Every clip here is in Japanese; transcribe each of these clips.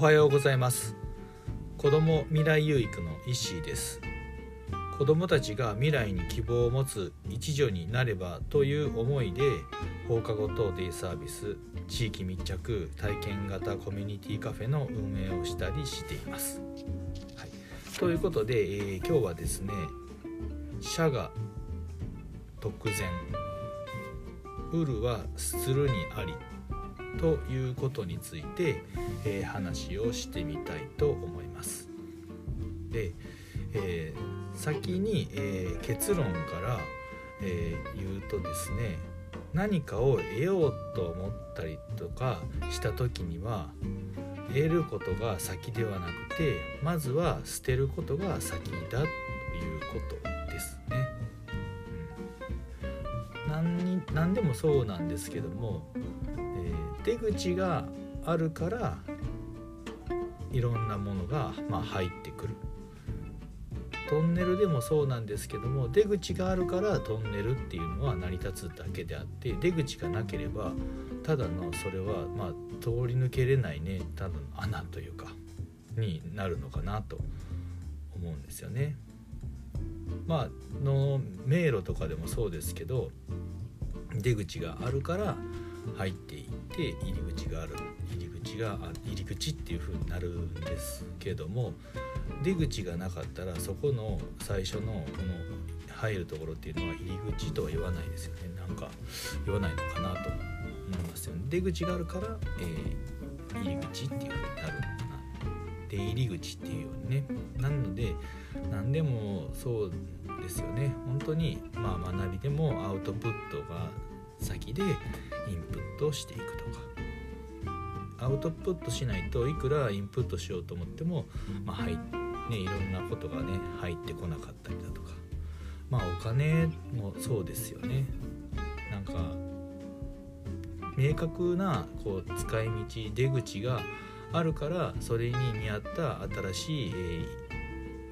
おはようございます。子ども未来有育の石井です。子どもたちが未来に希望を持つ一助になればという思いで放課後等デイサービス地域密着体験型コミュニティカフェの運営をしたりしています、はい、ということで、えー、今日はですね社が特前ウルはするにありということについて、えー、話をしてみたいと思います。で、えー、先に、えー、結論から、え言うとですね何かを得ようと思ったりとかした時には得ることが先ではなくてまずは捨てることが先だということですね。うん、何に何でもそうなんですけども出口があるからいろんなものが、まあ、入ってくるトンネルでもそうなんですけども出口があるからトンネルっていうのは成り立つだけであって出口がなければただのそれはまあ通り抜けれないねただの穴というかになるのかなと思うんですよね。まあの迷路とかでもそうですけど出口があるから入っていって入り口がある入り口が入り口っていう風になるんですけども出口がなかったらそこの最初のこの入るところっていうのは入り口とは言わないですよね。なんか言わないのかなと思いますよね。出口があるから、えー、入り口っていう風になるのかな。出入り口っていうようにね。なので何でもそうですよね。本当にまあ学びでもアウトプットが先でインプットしていくとか。アウトプットしないといくらインプットしようと思っても、まあ入ね、いろんなことがね入ってこなかったりだとか。まあお金もそうですよね。なんか明確なこう使い道出口があるからそれに見合った新しい、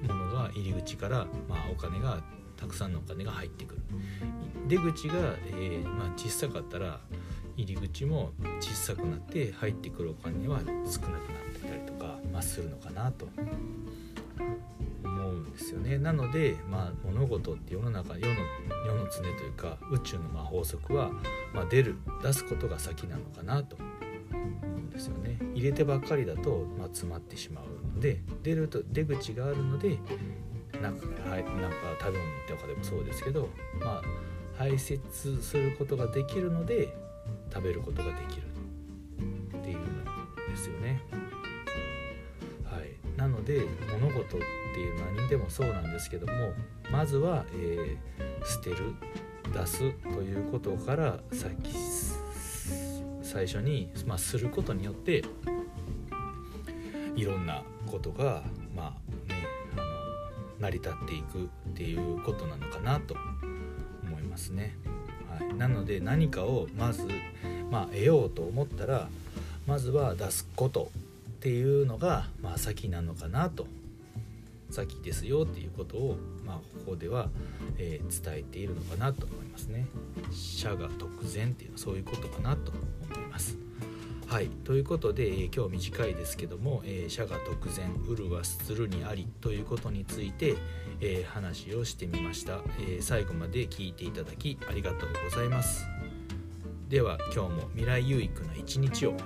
ものが入り口から、まあ、お金がたくさんのお金が入ってくる出口が、えー、まあ、小さかったら入り口も小さくなって入ってくるお金は少なくなってたりとか、まあ、するのかなと思うんですよね。なので、まあ、物事って世の中世の世の常というか宇宙のま法則は、まあ、出る出すことが先なのかなと思うんですよね。入れてばっかりだと、まあ、詰まってしまうので出ると出口があるのでなんか,、はい、なんか食べ物とかでもそうですけどまあ排泄することができるので食べることができるっていうんですよね。はい、なので物事っていう何でもそうなんですけどもまずは、えー、捨てる出すということから先最初に、まあ、することによっていろんなことがまあ成り立っていくっていうことなのかなと思いますね。はい、なので何かをまず、まあ、得ようと思ったらまずは出すことっていうのが、まあ、先なのかなと先ですよっていうことを、まあ、ここでは、えー、伝えているのかなと思いますね。社が特前っていうのはそういうことかなと思います。はい。ということで、えー、今日短いですけども「えー、社が突然ウルはするにあり」ということについて、えー、話をしてみました、え最後まで聞いていただきありがとうございます。では今日も未来有益な一日を。